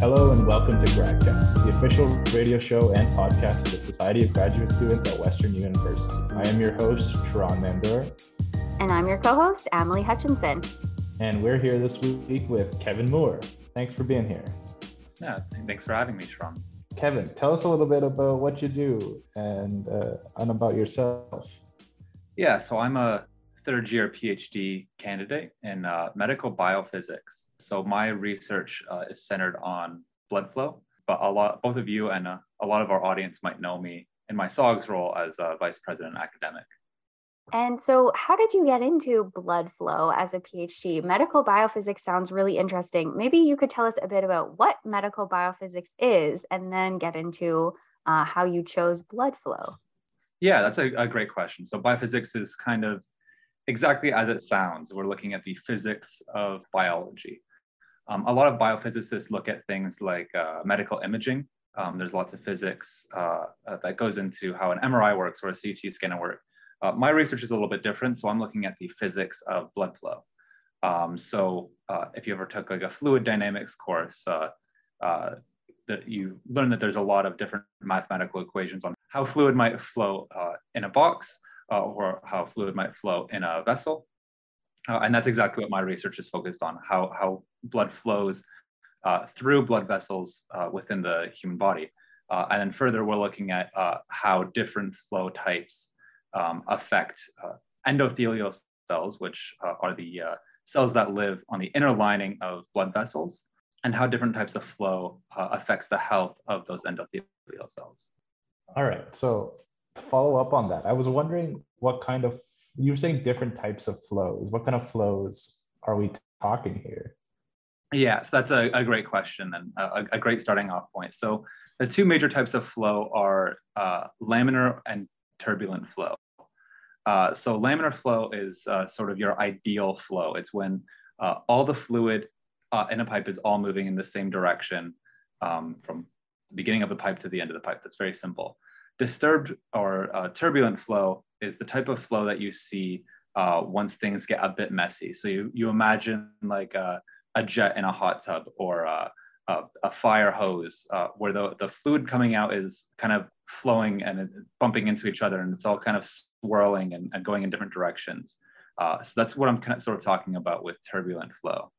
Hello and welcome to GradCast, the official radio show and podcast of the Society of Graduate Students at Western University. I am your host, Sharon Mandor. And I'm your co host, Emily Hutchinson. And we're here this week with Kevin Moore. Thanks for being here. Yeah, thanks for having me, Sharon. Kevin, tell us a little bit about what you do and, uh, and about yourself. Yeah, so I'm a third year PhD candidate in uh, medical biophysics. So my research uh, is centered on blood flow, but a lot, both of you and uh, a lot of our audience might know me in my SOGS role as a vice president academic. And so, how did you get into blood flow as a PhD? Medical biophysics sounds really interesting. Maybe you could tell us a bit about what medical biophysics is and then get into uh, how you chose blood flow. Yeah, that's a, a great question. So, biophysics is kind of exactly as it sounds. We're looking at the physics of biology. Um, a lot of biophysicists look at things like uh, medical imaging. Um, there's lots of physics uh, uh, that goes into how an MRI works or a CT scan works. Uh, my research is a little bit different, so I'm looking at the physics of blood flow. Um, so uh, if you ever took like a fluid dynamics course, uh, that you learn that there's a lot of different mathematical equations on how fluid might flow in a box, uh, or how fluid might flow in a vessel. Uh, and that's exactly what my research is focused on, how, how blood flows uh, through blood vessels uh, within the human body. Uh, and then further, we're looking at uh, how different flow types um, affect endothelial cells, which are the cells that live on the inner lining of blood vessels, and how different types of flow affects the health of those endothelial cells. All right. So follow up on that, I was wondering what kind of you were saying different types of flows. What kind of flows are we talking here? Yes, that's a, a great question and a, a, great starting off point. So the two major types of flow are uh, laminar and turbulent flow. Uh, so laminar flow is uh, sort of your ideal flow. It's when uh, all the fluid uh, in a pipe is all moving in the same direction um, from the beginning of the pipe to the end of the pipe. That's very simple. Disturbed or uh, turbulent flow is the type of flow that you see uh, once things get a bit messy. So you, you imagine like a, a jet in a hot tub or a, a, a fire hose uh, where the, the fluid coming out is kind of flowing and bumping into each other and it's all kind of swirling and, and going in different directions. Uh, so that's what I'm kind of sort of talking about with turbulent flow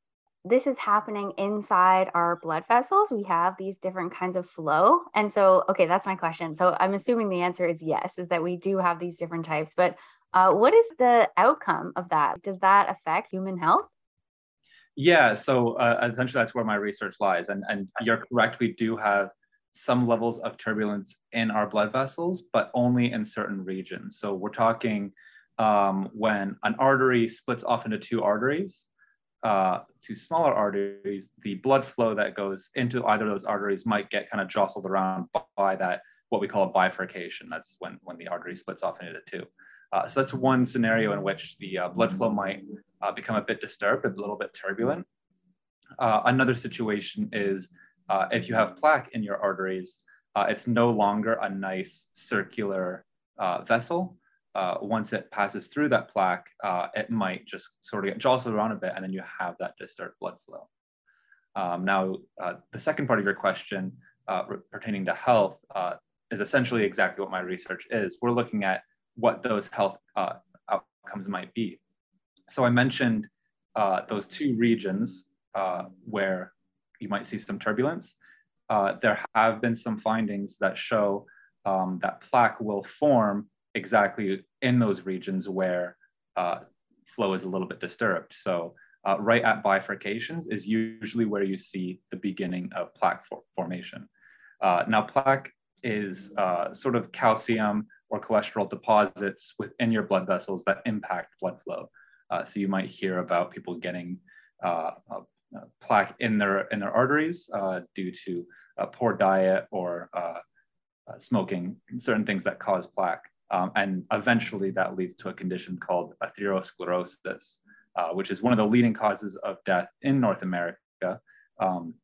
this is happening inside our blood vessels. We have these different kinds of flow. And so, okay, that's my question. So I'm assuming the answer is yes, is that we do have these different types. But uh, what is the outcome of that? Does that affect human health? Yeah, so uh, essentially that's where my research lies. And, and you're correct, we do have some levels of turbulence in our blood vessels, but only in certain regions. So we're talking um, when an artery splits off into two arteries uh, to smaller arteries, the blood flow that goes into either of those arteries might get kind of jostled around by that, what we call a bifurcation. That's when, when the artery splits off into two. Uh, so that's one scenario in which the uh, blood flow might uh, become a bit disturbed, a little bit turbulent. Uh, another situation is if you have plaque in your arteries, it's no longer a nice circular vessel uh, once it passes through that plaque, uh, it might just sort of get jostled around a bit, and then you have that disturbed blood flow. Um, now, uh, the second part of your question uh, pertaining to health uh, is essentially exactly what my research is. We're looking at what those health uh, outcomes might be. So I mentioned those two regions where you might see some turbulence. there have been some findings that show um, that plaque will form exactly in those regions where uh, flow is a little bit disturbed. So uh, right at bifurcations is usually where you see the beginning of plaque for formation. Uh, now plaque is uh, sort of calcium or cholesterol deposits within your blood vessels that impact blood flow. Uh, so you might hear about people getting uh, plaque in their in their arteries due to poor diet or smoking, certain things that cause plaque. Um, and eventually that leads to a condition called atherosclerosis, uh, which is one of the leading causes of death in North America. Um,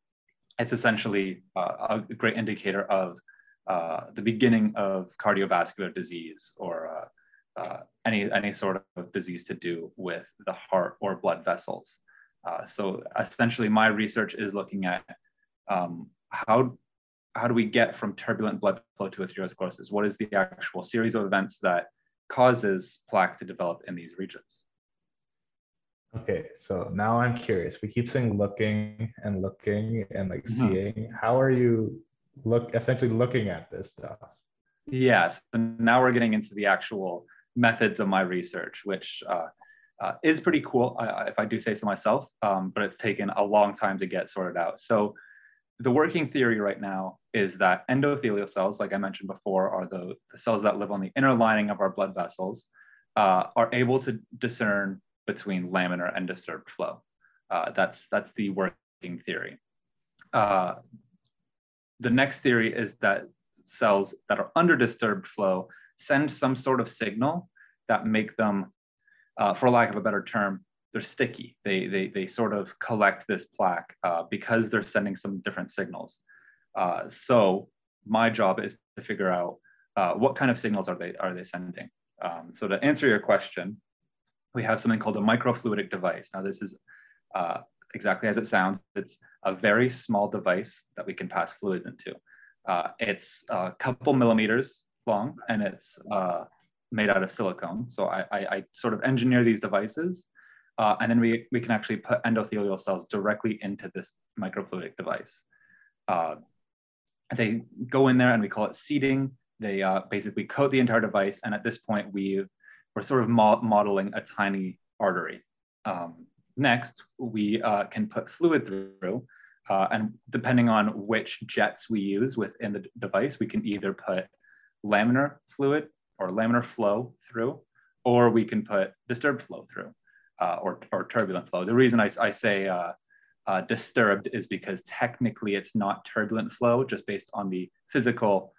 it's essentially uh, a great indicator of uh, the beginning of cardiovascular disease or uh, uh, any, any sort of disease to do with the heart or blood vessels. Uh, so essentially my research is looking at um, how how do we get from turbulent blood flow to atherosclerosis? What is the actual series of events that causes plaque to develop in these regions? Okay, so now I'm curious. We keep saying looking and looking and like mm-hmm. seeing. How are you look essentially looking at this stuff? Yes, and now we're getting into the actual methods of my research, which uh, uh, is pretty cool, uh, if I do say so myself. Um, but it's taken a long time to get sorted out. So the working theory right now is that endothelial cells, like I mentioned before, are the, the cells that live on the inner lining of our blood vessels, uh, are able to discern between laminar and disturbed flow. Uh, that's, that's the working theory. Uh, the next theory is that cells that are under disturbed flow send some sort of signal that make them, uh, for lack of a better term, they're sticky. They, they, they sort of collect this plaque uh, because they're sending some different signals. Uh, so my job is to figure out uh, what kind of signals are they, are they sending. Um, so to answer your question, we have something called a microfluidic device. Now this is uh, exactly as it sounds. It's a very small device that we can pass fluids into. Uh, it's a couple millimeters long and it's uh, made out of silicone. So I, I, I, sort of engineer these devices uh, and then we, we can actually put endothelial cells directly into this microfluidic device. Uh, they go in there and we call it seeding. They uh, basically coat the entire device. And at this point, we we're sort of mo modeling a tiny artery. Um, next, we uh, can put fluid through. Uh, and depending on which jets we use within the device, we can either put laminar fluid or laminar flow through, or we can put disturbed flow through uh, or, or turbulent flow. The reason I, I say uh, uh, disturbed is because technically it's not turbulent flow, just based on the physical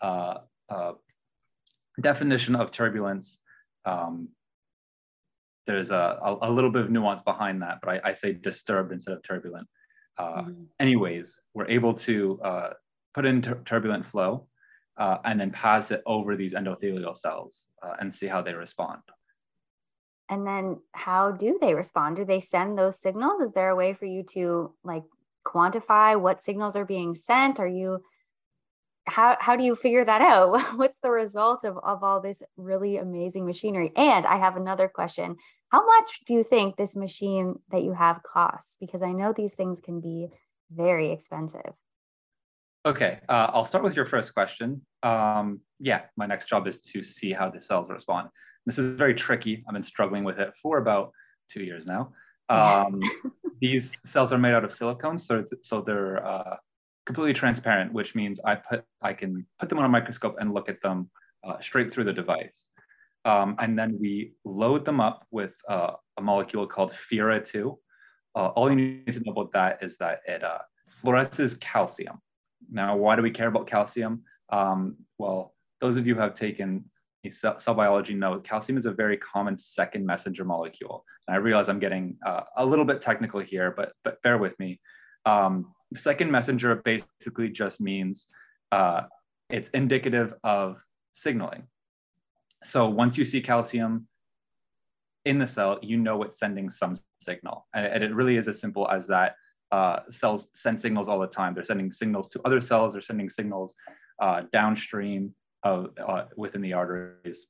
uh, uh, definition of turbulence. Um, there's a, a, little bit of nuance behind that, but I, I say disturbed instead of turbulent. Mm. Anyways, we're able to put in tur turbulent flow and then pass it over these endothelial cells and see how they respond and then how do they respond? Do they send those signals? Is there a way for you to like quantify what signals are being sent? Are you how, how do you figure that out? What's the result of, of all this really amazing machinery? And i have another question. How much do you think this machine that you have costs? Because i know these things can be very expensive. Okay uh, i'll start with your first question. Um, yeah my next job is to see how the cells respond this is very tricky. I've been struggling with it for about two years now. Um, yes. these cells are made out of silicone, so so they're uh, completely transparent, which means I put I can put them on a microscope and look at them uh, straight through the device. Um, and then we load them up with uh, a molecule called Fura-2. Uh, all you need to know about that is that it uh, fluoresces calcium. Now, why do we care about calcium? Um, well, those of you who have taken cell, cell biology know calcium is a very common second messenger molecule. And I realize I'm getting uh, a little bit technical here, but, but bear with me. Um, second messenger basically just means uh, it's indicative of signaling. So once you see calcium in the cell, you know it's sending some signal. And, and it really is as simple as that. Uh, cells send signals all the time. They're sending signals to other cells. They're sending signals uh, downstream of, uh, within the arteries.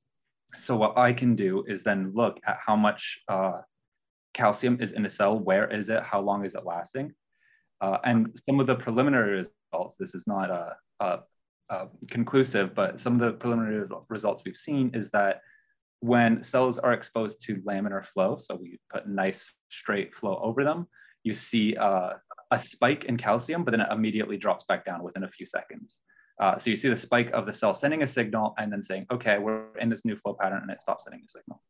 So what I can do is then look at how much uh, calcium is in a cell, where is it, how long is it lasting? Uh, and some of the preliminary results, this is not a, conclusive, but some of the preliminary results we've seen is that when cells are exposed to laminar flow, so we put nice straight flow over them, you see uh, a spike in calcium, but then it immediately drops back down within a few seconds. Uh, so you see the spike of the cell sending a signal and then saying, okay, we're in this new flow pattern and it stops sending a signal.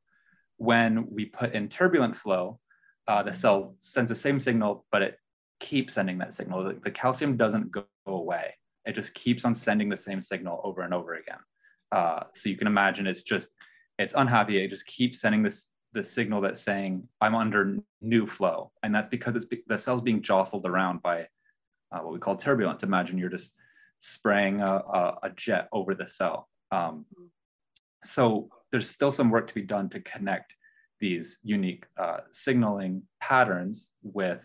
When we put in turbulent flow, uh, the cell sends the same signal, but it keeps sending that signal. The, the, calcium doesn't go away. It just keeps on sending the same signal over and over again. Uh, so you can imagine it's just, it's unhappy. It just keeps sending this, the signal that's saying, I'm under new flow. And that's because it's the cell's being jostled around by uh, what we call turbulence. Imagine you're just spraying a, a, a jet over the cell. Um, so there's still some work to be done to connect these unique uh, signaling patterns with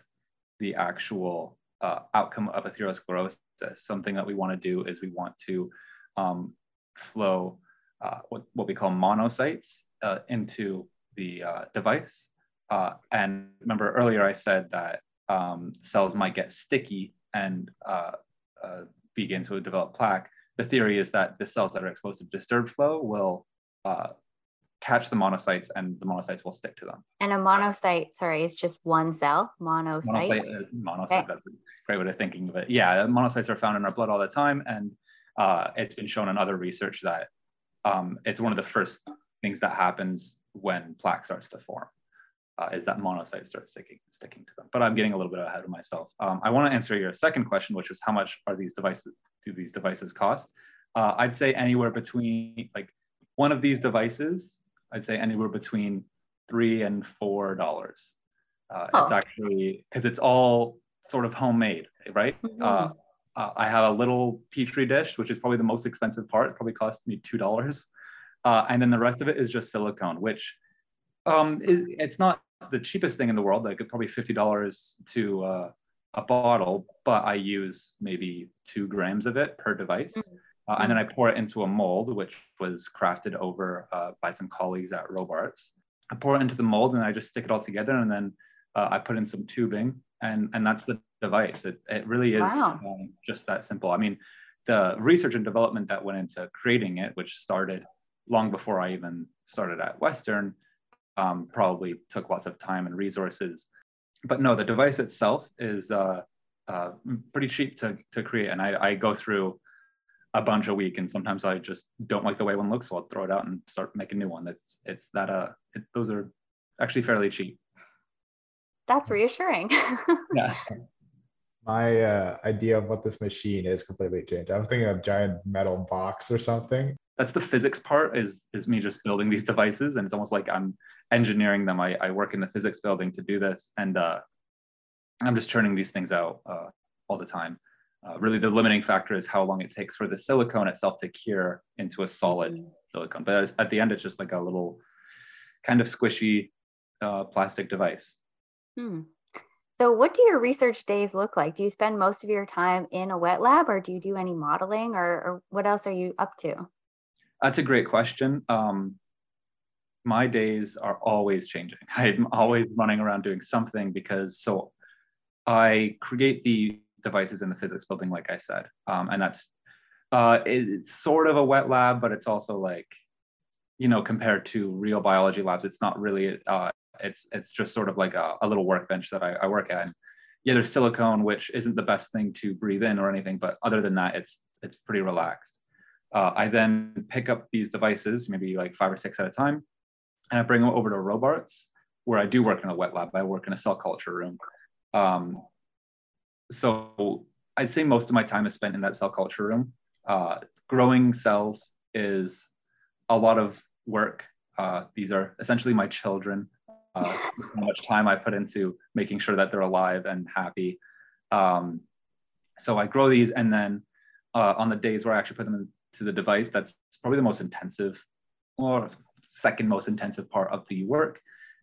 the actual uh, outcome of atherosclerosis. Something that we want to do is we want to um, flow uh, what, what we call monocytes uh, into the uh, device. Uh, and remember earlier I said that um, cells might get sticky and uh, begin to develop plaque. The theory is that the cells that are exposed to disturbed flow will catch the monocytes and the monocytes will stick to them. And a monocyte, sorry, is just one cell, monocyte. Monocyte, uh, monocyte okay. that's a great way of thinking of it. Yeah, monocytes are found in our blood all the time. And uh, it's been shown in other research that um, it's one of the first things that happens when plaque starts to form. Uh, is that monocytes start sticking, sticking to them. But I'm getting a little bit ahead of myself. Um, I want to answer your second question, which is how much are these devices, do these devices cost? Uh, I'd say anywhere between like one of these devices I'd say anywhere between three and four dollars. Uh, oh. It's actually because it's all sort of homemade, right? Mm-hmm. Uh, uh, I have a little petri dish, which is probably the most expensive part. It probably cost me two dollars, uh, and then the rest of it is just silicone, which um, it, it's not the cheapest thing in the world. Like probably fifty dollars to uh, a bottle, but I use maybe two grams of it per device. Mm-hmm. Uh, and then I pour it into a mold, which was crafted over uh, by some colleagues at Robarts. I pour it into the mold and I just stick it all together and then uh, I put in some tubing and, and that's the device. It, it really is wow. um, just that simple. I mean, the research and development that went into creating it, which started long before I even started at Western, um, probably took lots of time and resources. But no, the device itself is uh, uh, pretty cheap to, to create. And I, I go through a bunch a week and sometimes i just don't like the way one looks so i'll throw it out and start making a new one that's it's that uh it, those are actually fairly cheap that's reassuring yeah my uh, idea of what this machine is completely changed i'm thinking of a giant metal box or something that's the physics part is is me just building these devices and it's almost like i'm engineering them i, I work in the physics building to do this and uh, i'm just churning these things out uh, all the time uh, really, the limiting factor is how long it takes for the silicone itself to cure into a solid mm-hmm. silicone. But at the end, it's just like a little kind of squishy uh, plastic device. Hmm. So, what do your research days look like? Do you spend most of your time in a wet lab, or do you do any modeling, or, or what else are you up to? That's a great question. Um, my days are always changing. I'm always running around doing something because so I create the devices in the physics building, like I said. Um, and that's uh, it's sort of a wet lab, but it's also like, you know, compared to real biology labs, it's not really. Uh, it's it's just sort of like a, a little workbench that I, I, work at. And yeah, there's silicone, which isn't the best thing to breathe in or anything, but other than that, it's it's pretty relaxed. Uh, I then pick up these devices, maybe like five or six at a time, and I bring them over to Robarts, where I do work in a wet lab. I work in a cell culture room. Um, so I'd say most of my time is spent in that cell culture room. Uh, growing cells is a lot of work. Uh, these are essentially my children. Uh, how much time I put into making sure that they're alive and happy. Um, so I grow these, and then uh, on the days where I actually put them into the device, that's probably the most intensive or second most intensive part of the work.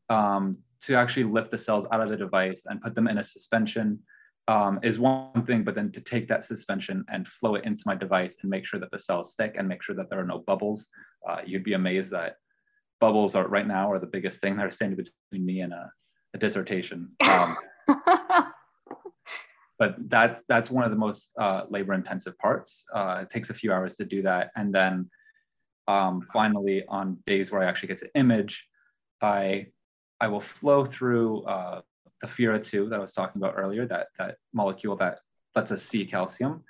Um, to actually lift the cells out of the device and put them in a suspension um, is one thing, but then to take that suspension and flow it into my device and make sure that the cells stick and make sure that there are no bubbles, uh, you'd be amazed that bubbles are right now are the biggest thing that are standing between me and a, a dissertation. Um, but that's that's one of the most uh, labor intensive parts. Uh, it takes a few hours to do that, and then um, finally on days where I actually get to image, I I will flow through uh, the Fura-2 that I was talking about earlier, that, that molecule that lets us see calcium.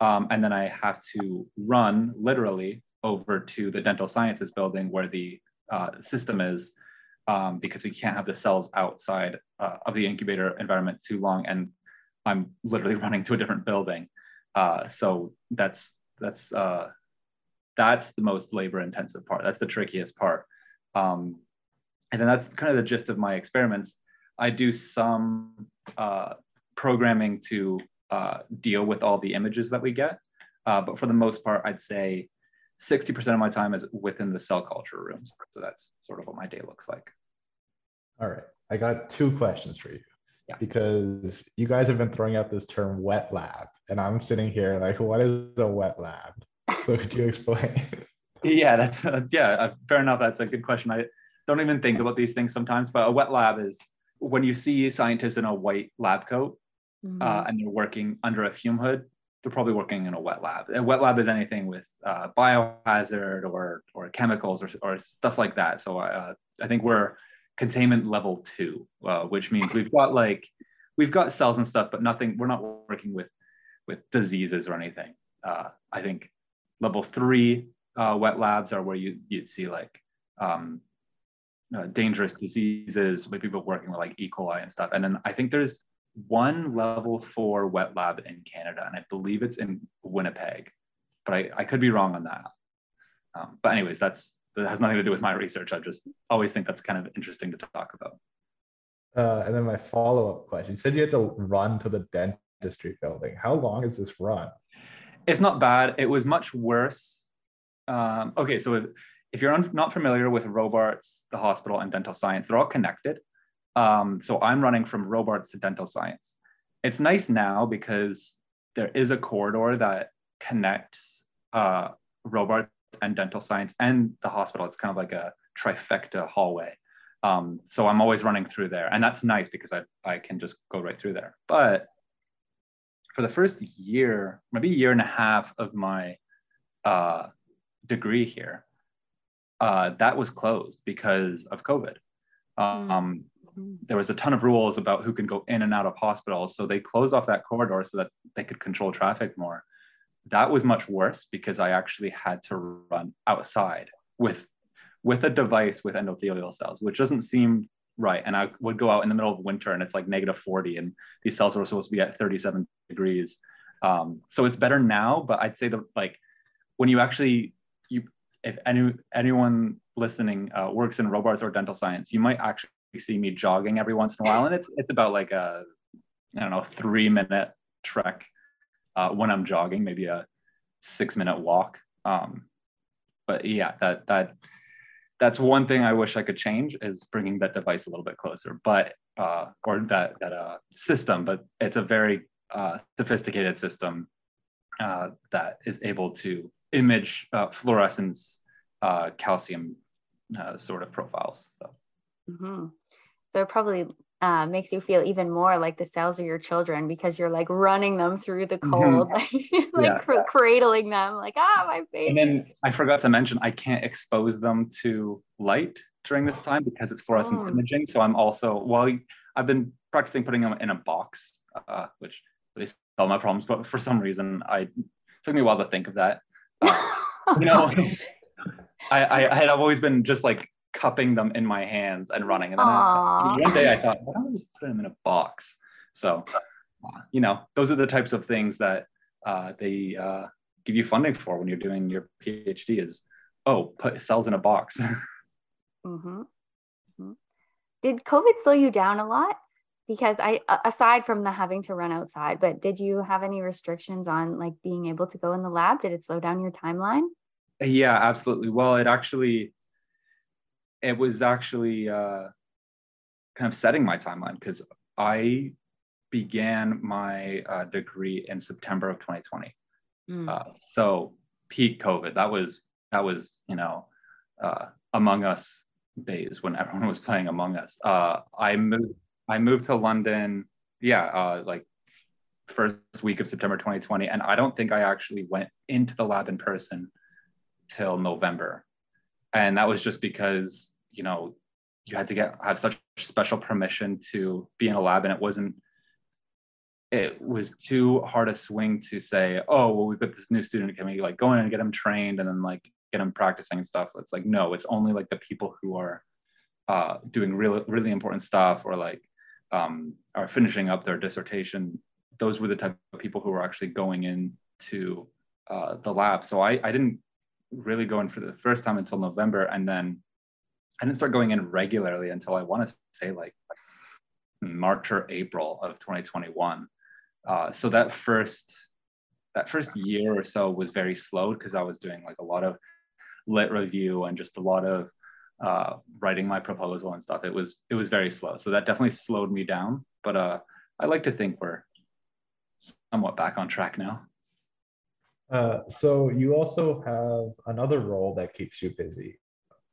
Um, and then I have to run literally over to the dental sciences building where the uh, system is um, because you can't have the cells outside uh, of the incubator environment too long. And I'm literally running to a different building. Uh, so that's, that's, uh, that's the most labor intensive part. That's the trickiest part. Um, and then that's kind of the gist of my experiments. I do some uh, programming to uh, deal with all the images that we get. Uh, but for the most part, I'd say 60% of my time is within the cell culture rooms. So that's sort of what my day looks like. All right. I got two questions for you. Yeah. because you guys have been throwing out this term wet lab, and I'm sitting here like, what is a wet lab? So could you explain? Yeah, that's uh, yeah, uh, fair enough. That's a good question. I don't even think about these things sometimes, but a wet lab is when you see scientists in a white lab coat Mhm. uh, and they're working under a fume hood, they're probably working in a wet lab. A wet lab is anything with uh, biohazard or or chemicals or, or stuff like that. So uh, I think we're containment level two, uh, which means we've got like we've got cells and stuff, but nothing. We're not working with with diseases or anything. Uh, I think level three uh, wet labs are where you you'd see like um, uh, dangerous diseases with people working with like E. coli and stuff. And then I think there's one level four wet lab in Canada, and I believe it's in Winnipeg, but I, I could be wrong on that. Um, but anyways, that's that has nothing to do with my research. I just always think that's kind of interesting to talk about. Uh, and then my follow-up question, you said you had to run to the dentistry building. How long is this run? It's not bad. It was much worse. Um, okay, so if, if you're un- not familiar with Robarts, the hospital, and dental science, they're all connected. Um, so I'm running from Robarts to dental science. It's nice now because there is a corridor that connects uh, Robarts and dental science and the hospital. It's kind of like a trifecta hallway. Um, so I'm always running through there, and that's nice because I I can just go right through there. But for the first year, maybe a year and a half of my uh, degree here, uh, that was closed because of COVID. Um, Mhm. There was a ton of rules about who can go in and out of hospitals, so they closed off that corridor so that they could control traffic more. That was much worse because I actually had to run outside with with a device with endothelial cells, which doesn't seem right. And I would go out in the middle of winter and it's like negative 40, and these cells are supposed to be at 37 degrees. Um, so it's better now, but I'd say that like when you actually you if any anyone listening uh, works in Robarts or dental science, you might actually see me jogging every once in a while, and it's it's about like a I don't know three minute trek uh, when I'm jogging, maybe a six minute walk. Um, but yeah, that that that's one thing I wish I could change is bringing that device a little bit closer, but uh, or that that uh, system. But it's a very uh, sophisticated system uh, that is able to image uh, fluorescence, uh, calcium uh, sort of profiles. So. Mhm. So it probably uh, makes you feel even more like the cells are your children because you're like running them through the Mhm. cold, like, like Yeah. cr- cradling them, like ah, my baby. And then I forgot to mention I can't expose them to light during this time because it's fluorescence Oh. imaging. So I'm also well, I've been practicing putting them in a box, uh, which really solve my problems. But for some reason, I took me a while to think of that. Uh, you know, I, I I had always been just like cupping them in my hands and running, and then I, one day I thought, why don't I just put them in a box? So, uh, you know, those are the types of things that uh, they uh, give you funding for when you're doing your PhD. Is oh, put cells in a box. hmm Did COVID slow you down a lot? Because I, aside from the having to run outside, but did you have any restrictions on like being able to go in the lab? Did it slow down your timeline? Yeah, absolutely. Well, it actually, it was actually uh, kind of setting my timeline because I began my uh, degree in September of 2020. Mm. Uh, so peak COVID, that was that was you know uh, Among Us days when everyone was playing Among Us. Uh, I moved I moved to London, yeah, uh, like first week of September 2020, and I don't think I actually went into the lab in person till November, and that was just because you know you had to get have such special permission to be in a lab, and it wasn't it was too hard a swing to say, oh, well, we've got this new student, can we like go in and get him trained and then like get him practicing and stuff? It's like, no, it's only like the people who are uh, doing really, really important stuff or like um, are finishing up their dissertation. Those were the type of people who were actually going into uh, the lab. So I, I didn't really going for the first time until November. And then I didn't start going in regularly until I want to say like March or April of 2021. Uh, so that first that first year or so was very slow because I was doing like a lot of lit review and just a lot of uh, writing my proposal and stuff. It was it was very slow. So that definitely slowed me down. but uh, I like to think we're somewhat back on track now. Uh, so you also have another role that keeps you busy.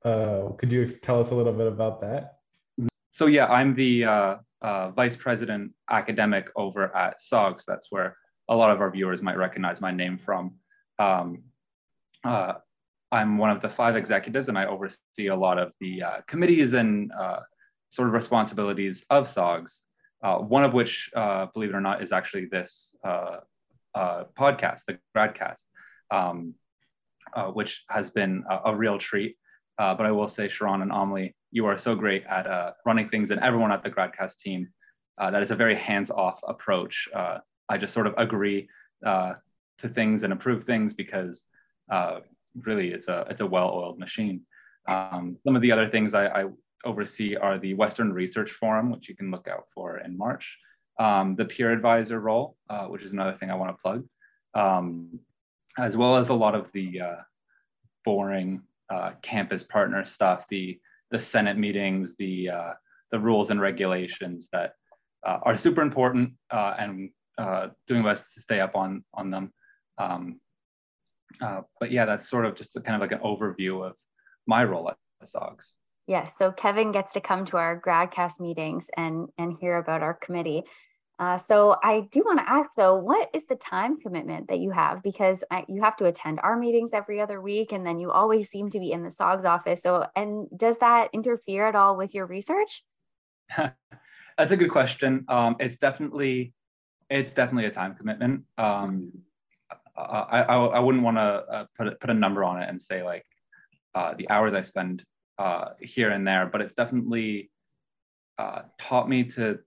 Uh, could you tell us a little bit about that? So yeah, I'm the uh, uh, vice president academic over at SOGS. That's where a lot of our viewers might recognize my name from. Um, uh, I'm one of the five executives, and I oversee a lot of the uh, committees and sort of responsibilities of SOGS. One of which, believe it or not, is actually this podcast, the Gradcast, um, which has been a, a real treat. Uh, but I will say, Sharon and Emily, you are so great at uh, running things, and everyone at the Gradcast team. Uh, that is a very hands-off approach. Uh, I just sort of agree uh, to things and approve things because uh, really, it's a it's a well-oiled machine. Um, some of the other things I, I, oversee are the Western Research Forum, which you can look out for in March. Um, the peer advisor role, which is another thing I want to plug, um, as well as a lot of the uh, boring uh, campus partner stuff, the the Senate meetings, the uh, the rules and regulations that uh, are super important, uh, and uh, doing best to stay up on on them. Um, uh, but yeah, that's sort of just a, kind of like an overview of my role at the SOGS. Yes, so Kevin gets to come to our Gradcast meetings and and hear about our committee. Uh, so I do want to ask though, what is the time commitment that you have? Because I, you have to attend our meetings every other week, and then you always seem to be in the SOGS office. So, and does that interfere at all with your research? That's a good question. Um, it's definitely, it's definitely a time commitment. Um, I, I, I, wouldn't want to uh, put a, put a number on it and say like uh, the hours I spend uh, here and there, but it's definitely uh, taught me to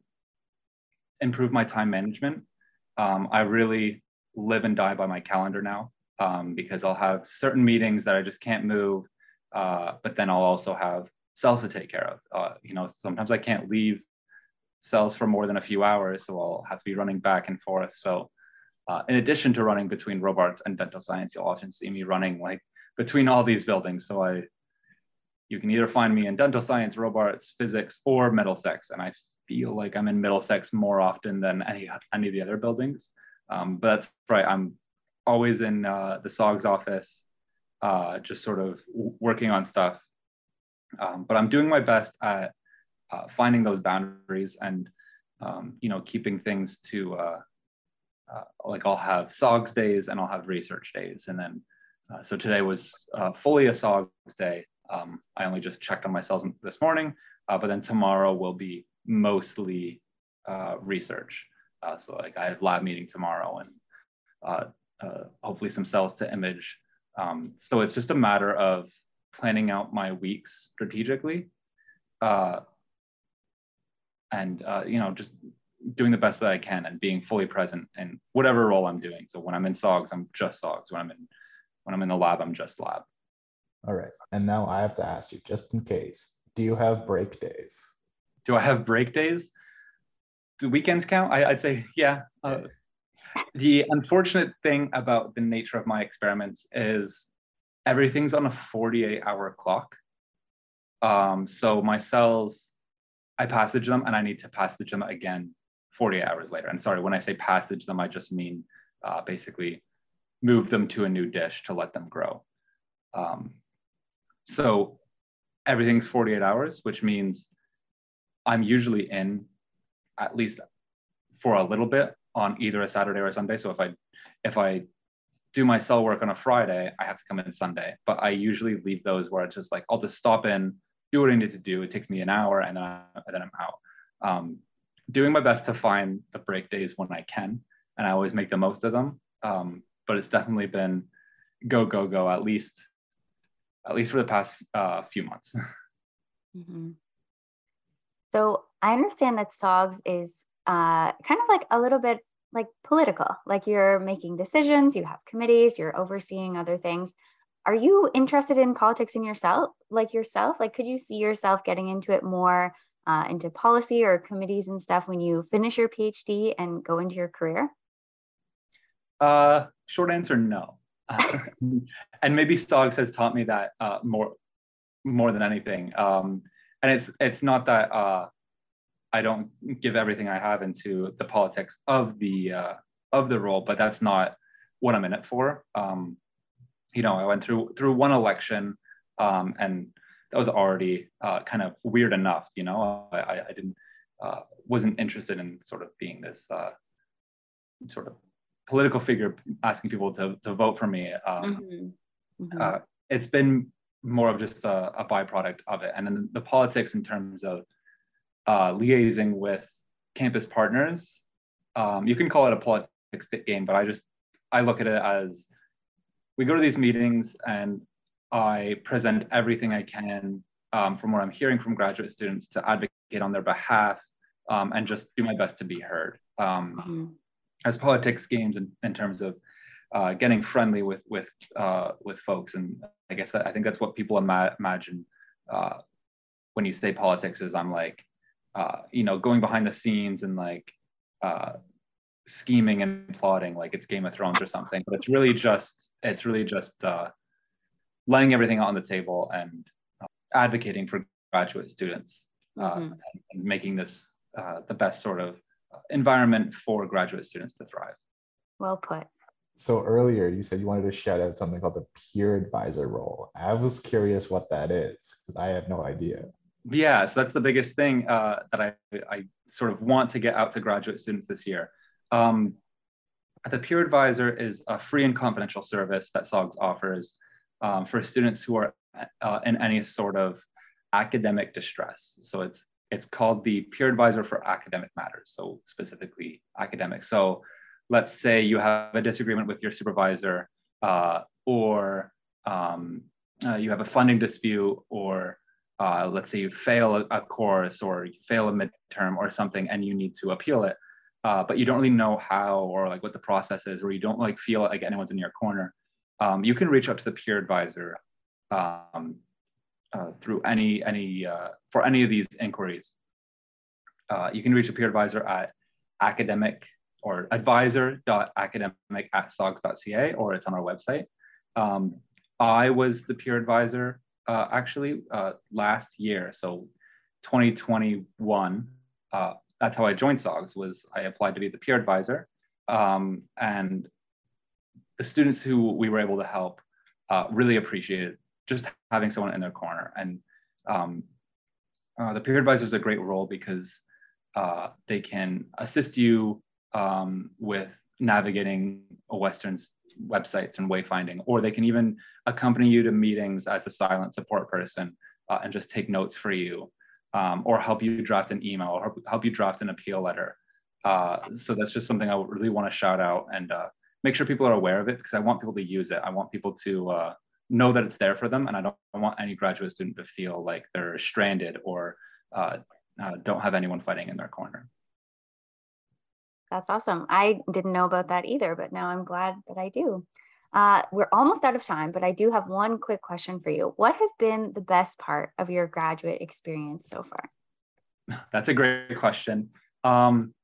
improve my time management. Um, I really live and die by my calendar now um, because I'll have certain meetings that I just can't move, uh, but then I'll also have cells to take care of. Uh, you know, sometimes I can't leave cells for more than a few hours, so I'll have to be running back and forth. So, uh, in addition to running between Robarts and dental science, you'll often see me running like between all these buildings. So I, you can either find me in dental science, Robarts, physics, or Middlesex, and I feel like I'm in Middlesex more often than any any of the other buildings. Um, but that's right. I'm always in uh, the SOGS office, uh, just sort of working on stuff. Um, but I'm doing my best at uh, finding those boundaries and um, you know keeping things to uh, uh, like I'll have SOGS days and I'll have research days, and then uh, so today was fully a SOGS day. Um, I only just checked on my cells this morning, but then tomorrow will be mostly uh, research. Uh, so like I have lab meeting tomorrow and uh, uh, hopefully some cells to image. Um, so it's just a matter of planning out my weeks strategically uh, and uh, you know just doing the best that I can and being fully present in whatever role I'm doing. So when I'm in SOGS, I'm just SOGS. When I'm in when I'm in the lab, I'm just lab. All right. And now I have to ask you, just in case, do you have break days? do I have break days? Do weekends count? I, would say, yeah. Uh, the unfortunate thing about the nature of my experiments is everything's on a 48 hour clock. Um, so my cells, I passage them and I need to passage them again 48 hours later. And sorry, when I say passage them, I just mean uh, basically move them to a new dish to let them grow. Um, so everything's 48 hours, which means I'm usually in at least for a little bit on either a Saturday or a Sunday. So if I if I do my cell work on a Friday, I have to come in Sunday. But I usually leave those where it's just like I'll just stop in, do what I need to do. It takes me an hour, and then, I, and then I'm out. Um, doing my best to find the break days when I can, and I always make the most of them. Um, but it's definitely been go go go at least at least for the past uh, few months. Mm-hmm. So I understand that SOGS is uh, kind of like a little bit like political, like you're making decisions, you have committees, you're overseeing other things. Are you interested in politics in yourself, like yourself? Like, could you see yourself getting into it more, uh, into policy or committees and stuff when you finish your PhD and go into your career? Uh, short answer, no. and maybe SOGS has taught me that uh, more, more than anything. Um, and it's it's not that uh, I don't give everything I have into the politics of the uh, of the role, but that's not what I'm in it for. Um, you know, I went through through one election, um, and that was already uh, kind of weird enough. You know, I, I didn't uh, wasn't interested in sort of being this uh, sort of political figure asking people to to vote for me. Um, mm-hmm. Mm-hmm. Uh, it's been more of just a, a, byproduct of it, and then the politics in terms of uh, liaising with campus partners. Um, you can call it a politics game, but I just I look at it as we go to these meetings and I present everything I can um, from what I'm hearing from graduate students to advocate on their behalf um, and just do my best to be heard. Um, mm-hmm. As politics games in, in terms of uh, getting friendly with with uh, with folks, and I guess that, I think that's what people ima- imagine uh, when you say politics. Is I'm like, uh, you know, going behind the scenes and like uh, scheming and plotting like it's Game of Thrones or something. But it's really just it's really just uh, laying everything out on the table and uh, advocating for graduate students uh, mm-hmm. and, and, making this uh, the best sort of environment for graduate students to thrive. Well put. So earlier you said you wanted to shout out something called the peer advisor role. I was curious what that is because I have no idea. Yeah, so that's the biggest thing uh, that I, I sort of want to get out to graduate students this year. Um, the Peer Advisor is a free and confidential service that SOGS offers um, for students who are uh, in any sort of academic distress. So it's it's called the Peer Advisor for Academic Matters, so specifically academic. So let's say you have a disagreement with your supervisor, uh, or um, uh, you have a funding dispute, or uh, let's say you fail a, course or you fail a midterm or something, and you need to appeal it uh, but you don't really know how or like what the process is, or you don't like feel like anyone's in your corner, um, you can reach out to the peer advisor um, uh, through any any uh, for any of these inquiries. Uh, you can reach a peer advisor at academic or advisor.academic at sogs.ca or it's on our website. Um, I was the peer advisor uh, actually uh, last year, so 2021 that's how I joined SOGS was I applied to be the peer advisor. Um, and the students who we were able to help uh, really appreciated just having someone in their corner. And um, uh, the peer advisor is a great role because uh, they can assist you um, with navigating a Western's websites and wayfinding, or they can even accompany you to meetings as a silent support person uh, and just take notes for you um, or help you draft an email or help you draft an appeal letter. Uh, so that's just something I really want to shout out and uh, make sure people are aware of it because I want people to use it. I want people to uh, know that it's there for them, and I don't want any graduate student to feel like they're stranded or uh, uh, don't have anyone fighting in their corner. That's awesome. I didn't know about that either, but now I'm glad that I do. Uh, we're almost out of time, but I do have one quick question for you. What has been the best part of your graduate experience so far? That's a great question. Um,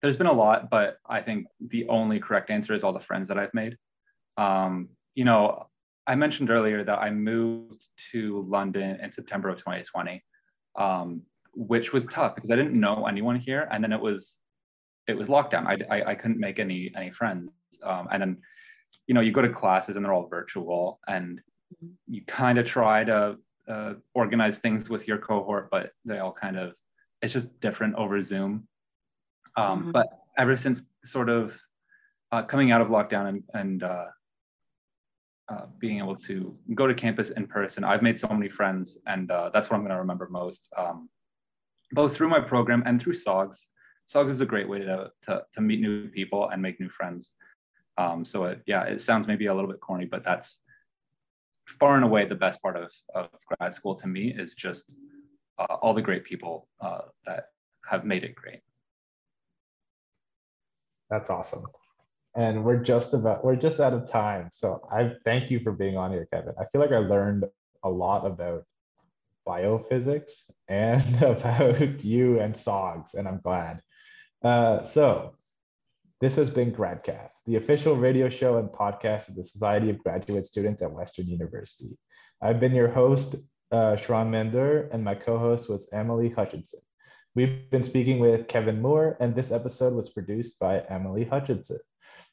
there's been a lot, but I think the only correct answer is all the friends that I've made. Um, you know, I mentioned earlier that I moved to London in September of 2020, um, which was tough because I didn't know anyone here, and then it was it was lockdown. I, I, I couldn't make any any friends, um, and then you know you go to classes and they're all virtual and mm-hmm. you kind of try to uh, organize things with your cohort but they all kind of it's just different over zoom um, mm-hmm. but ever since sort of uh, coming out of lockdown and, and uh, uh being able to go to campus in person i've made so many friends and uh, that's what i'm going to remember most um, both through my program and through sogs sogs is a great way to, to, to meet new people and make new friends um, so it, yeah, it sounds maybe a little bit corny, but that's far and away the best part of, of grad school to me is just uh, all the great people uh, that have made it great. That's awesome. And we're just about, we're just out of time. So I thank you for being on here, Kevin. I feel like I learned a lot about biophysics and about you and SOGS, and I'm glad. Uh, so this has been GradCast, the official radio show and podcast of the Society of Graduate Students at Western University. I've been your host, uh, Mandur, and my co-host was Emily Hutchinson. We've been speaking with Kevin Moore, and this episode was produced by Emily Hutchinson.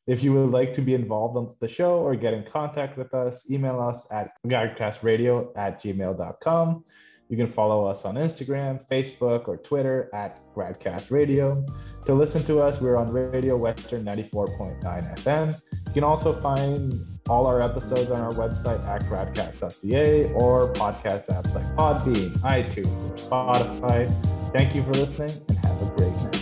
If you would like to be involved on the show or get in contact with us, email us at gradcastradio at gmail.com. You can follow us on Instagram, Facebook, or Twitter at Gradcast Radio. To listen to us, we're on Radio Western 94.9 FM. You can also find all our episodes on our website at gradcast.ca or podcast apps like Podbean, iTunes, or Spotify. Thank you for listening and have a great